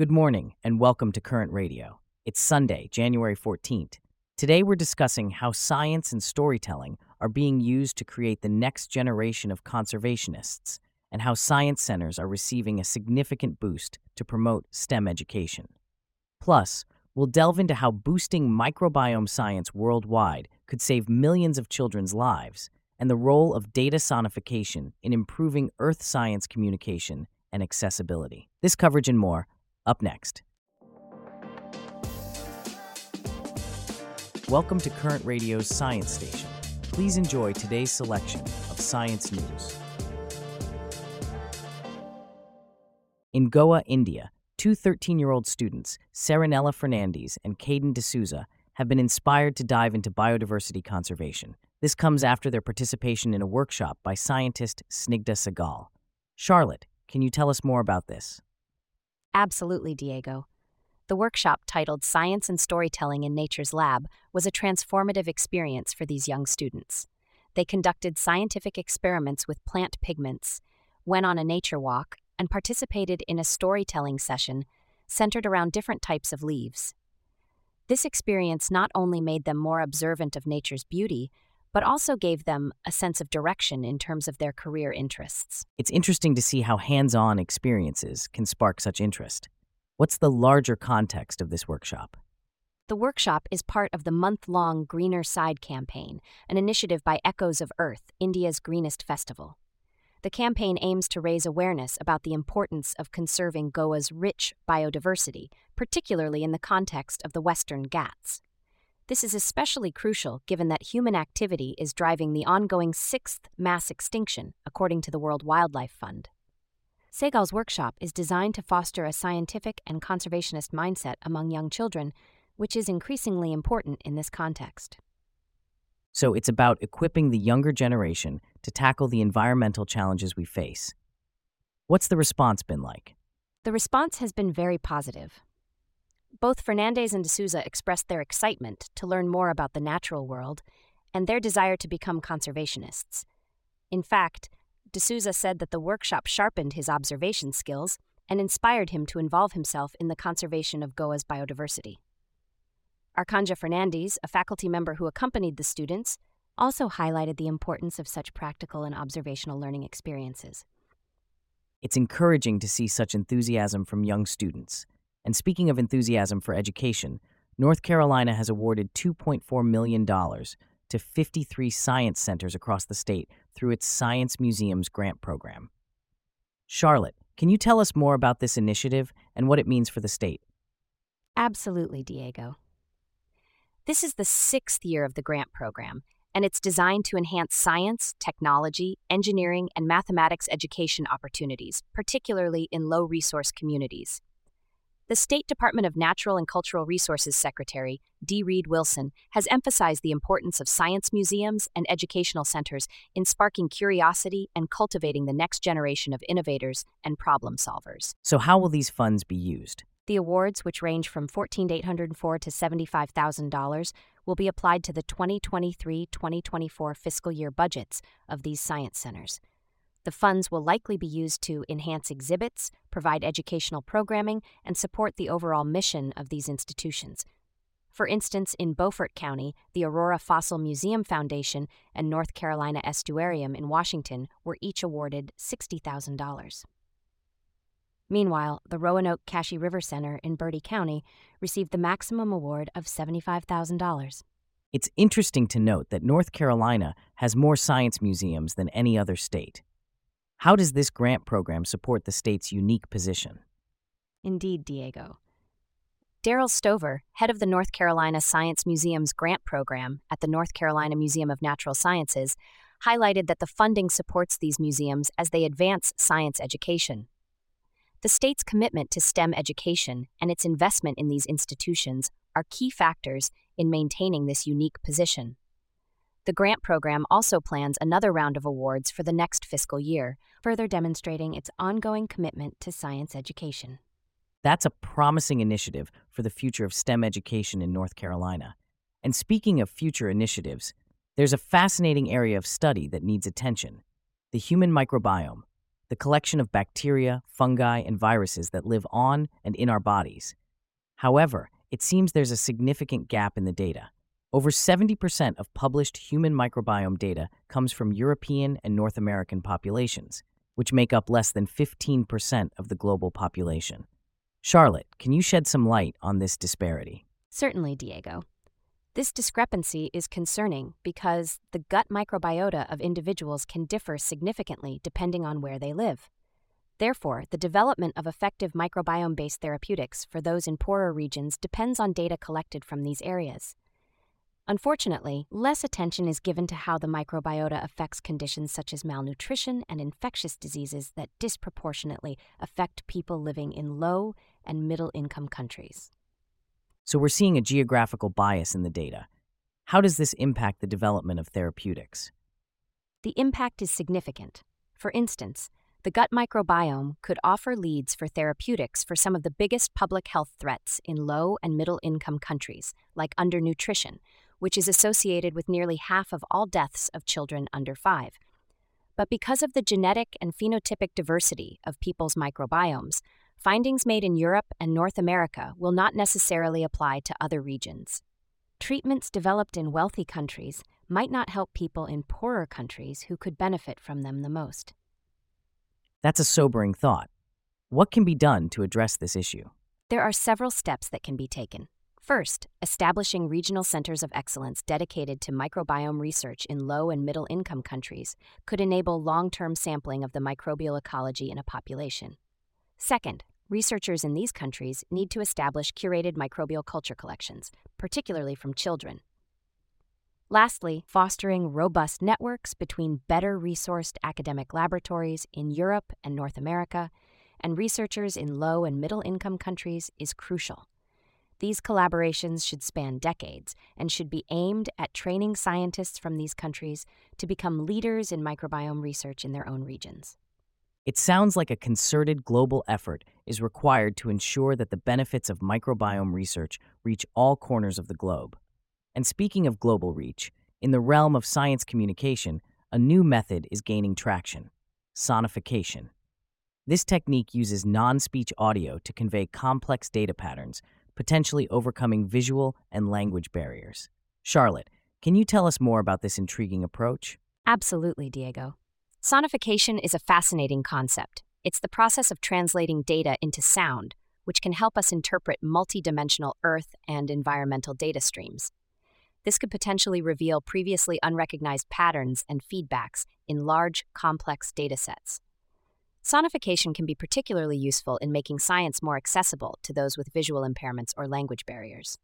Good morning and welcome to Current Radio. It's Sunday, January 14th. Today we're discussing how science and storytelling are being used to create the next generation of conservationists and how science centers are receiving a significant boost to promote STEM education. Plus, we'll delve into how boosting microbiome science worldwide could save millions of children's lives and the role of data sonification in improving earth science communication and accessibility. This coverage and more up next. Welcome to Current Radio's Science Station. Please enjoy today's selection of science news. In Goa, India, two 13 year old students, Serenella Fernandes and Caden D'Souza, have been inspired to dive into biodiversity conservation. This comes after their participation in a workshop by scientist Snigdha Sehgal. Charlotte, can you tell us more about this? Absolutely, Diego. The workshop titled Science and Storytelling in Nature's Lab was a transformative experience for these young students. They conducted scientific experiments with plant pigments, went on a nature walk, and participated in a storytelling session centered around different types of leaves. This experience not only made them more observant of nature's beauty, but also gave them a sense of direction in terms of their career interests. It's interesting to see how hands on experiences can spark such interest. What's the larger context of this workshop? The workshop is part of the month long Greener Side campaign, an initiative by Echoes of Earth, India's greenest festival. The campaign aims to raise awareness about the importance of conserving Goa's rich biodiversity, particularly in the context of the Western Ghats. This is especially crucial given that human activity is driving the ongoing sixth mass extinction, according to the World Wildlife Fund. Sehgal's workshop is designed to foster a scientific and conservationist mindset among young children, which is increasingly important in this context. So it's about equipping the younger generation to tackle the environmental challenges we face. What's the response been like? The response has been very positive. Both Fernandes and D'Souza expressed their excitement to learn more about the natural world and their desire to become conservationists. In fact, D'Souza said that the workshop sharpened his observation skills and inspired him to involve himself in the conservation of Goa's biodiversity. Arcanja Fernandez, a faculty member who accompanied the students, also highlighted the importance of such practical and observational learning experiences. It's encouraging to see such enthusiasm from young students. And speaking of enthusiasm for education, North Carolina has awarded $2.4 million to 53 science centers across the state through its Science Museums grant program. Charlotte, can you tell us more about this initiative and what it means for the state? Absolutely, Diego. This is the sixth year of the grant program, and it's designed to enhance science, technology, engineering, and mathematics education opportunities, particularly in low resource communities. The State Department of Natural and Cultural Resources Secretary, D. Reid Wilson, has emphasized the importance of science museums and educational centers in sparking curiosity and cultivating the next generation of innovators and problem solvers. So, how will these funds be used? The awards, which range from 14,804 to $75,000, will be applied to the 2023 2024 fiscal year budgets of these science centers. The funds will likely be used to enhance exhibits, provide educational programming, and support the overall mission of these institutions. For instance, in Beaufort County, the Aurora Fossil Museum Foundation and North Carolina Estuarium in Washington were each awarded $60,000. Meanwhile, the Roanoke Cashie River Center in Bertie County received the maximum award of $75,000. It's interesting to note that North Carolina has more science museums than any other state. How does this grant program support the state's unique position? Indeed, Diego. Daryl Stover, head of the North Carolina Science Museum's grant program at the North Carolina Museum of Natural Sciences, highlighted that the funding supports these museums as they advance science education. The state's commitment to STEM education and its investment in these institutions are key factors in maintaining this unique position. The grant program also plans another round of awards for the next fiscal year, further demonstrating its ongoing commitment to science education. That's a promising initiative for the future of STEM education in North Carolina. And speaking of future initiatives, there's a fascinating area of study that needs attention the human microbiome. the collection of bacteria, fungi, and viruses that live on and in our bodies. However, it seems there's a significant gap in the data. Over 70% of published human microbiome data comes from European and North American populations, which make up less than 15% of the global population. Charlotte, can you shed some light on this disparity? Certainly, Diego. This discrepancy is concerning because the gut microbiota of individuals can differ significantly depending on where they live. Therefore, the development of effective microbiome based therapeutics for those in poorer regions depends on data collected from these areas. Unfortunately, less attention is given to how the microbiota affects conditions such as malnutrition and infectious diseases that disproportionately affect people living in low and middle income countries. So we're seeing a geographical bias in the data. How does this impact the development of therapeutics? The impact is significant. For instance, the gut microbiome could offer leads for therapeutics for some of the biggest public health threats in low and middle income countries, like undernutrition, which is associated with nearly half of all deaths of children under five. But because of the genetic and phenotypic diversity of people's microbiomes, findings made in Europe and North America will not necessarily apply to other regions. Treatments developed in wealthy countries might not help people in poorer countries who could benefit from them the most. That's a sobering thought. What can be done to address this issue? There are several steps that can be taken. First, establishing regional centers of excellence dedicated to microbiome research in low and middle income countries could enable long term sampling of the microbial ecology in a population. Second, researchers in these countries need to establish curated microbial culture collections, particularly from children. Lastly, fostering robust networks between better resourced academic laboratories in Europe and North America and researchers in low and middle income countries is crucial. These collaborations should span decades and should be aimed at training scientists from these countries to become leaders in microbiome research in their own regions. It sounds like a concerted global effort is required to ensure that the benefits of microbiome research reach all corners of the globe. And speaking of global reach, in the realm of science communication, a new method is gaining traction sonification. This technique uses non speech audio to convey complex data patterns, potentially overcoming visual and language barriers. Charlotte, can you tell us more about this intriguing approach? Absolutely, Diego. Sonification is a fascinating concept. It's the process of translating data into sound, which can help us interpret multidimensional Earth and environmental data streams. This could potentially reveal previously unrecognized patterns and feedbacks in large, complex datasets. Sonification can be particularly useful in making science more accessible to those with visual impairments or language barriers.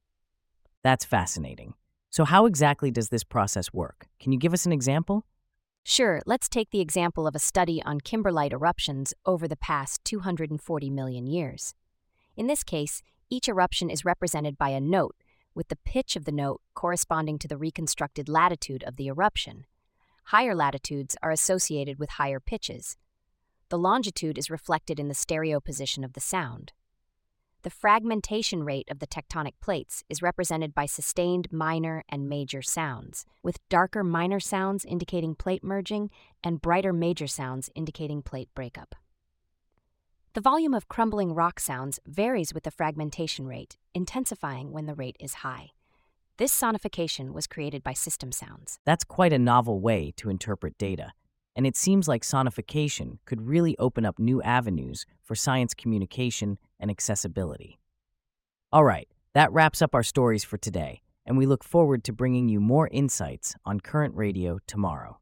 That's fascinating. So, how exactly does this process work? Can you give us an example? Sure, let's take the example of a study on kimberlite eruptions over the past 240 million years. In this case, each eruption is represented by a note with the pitch of the note corresponding to the reconstructed latitude of the eruption. Higher latitudes are associated with higher pitches. The longitude is reflected in the stereo position of the sound. The fragmentation rate of the tectonic plates is represented by sustained minor and major sounds, with darker minor sounds indicating plate merging and brighter major sounds indicating plate breakup. The volume of crumbling rock sounds varies with the fragmentation rate, intensifying when the rate is high. This sonification was created by SYSTEM Sounds. That's quite a novel way to interpret data, and it seems like sonification could really open up new avenues for science communication and accessibility. All right, that wraps up our stories for today, and we look forward to bringing you more insights on current radio tomorrow.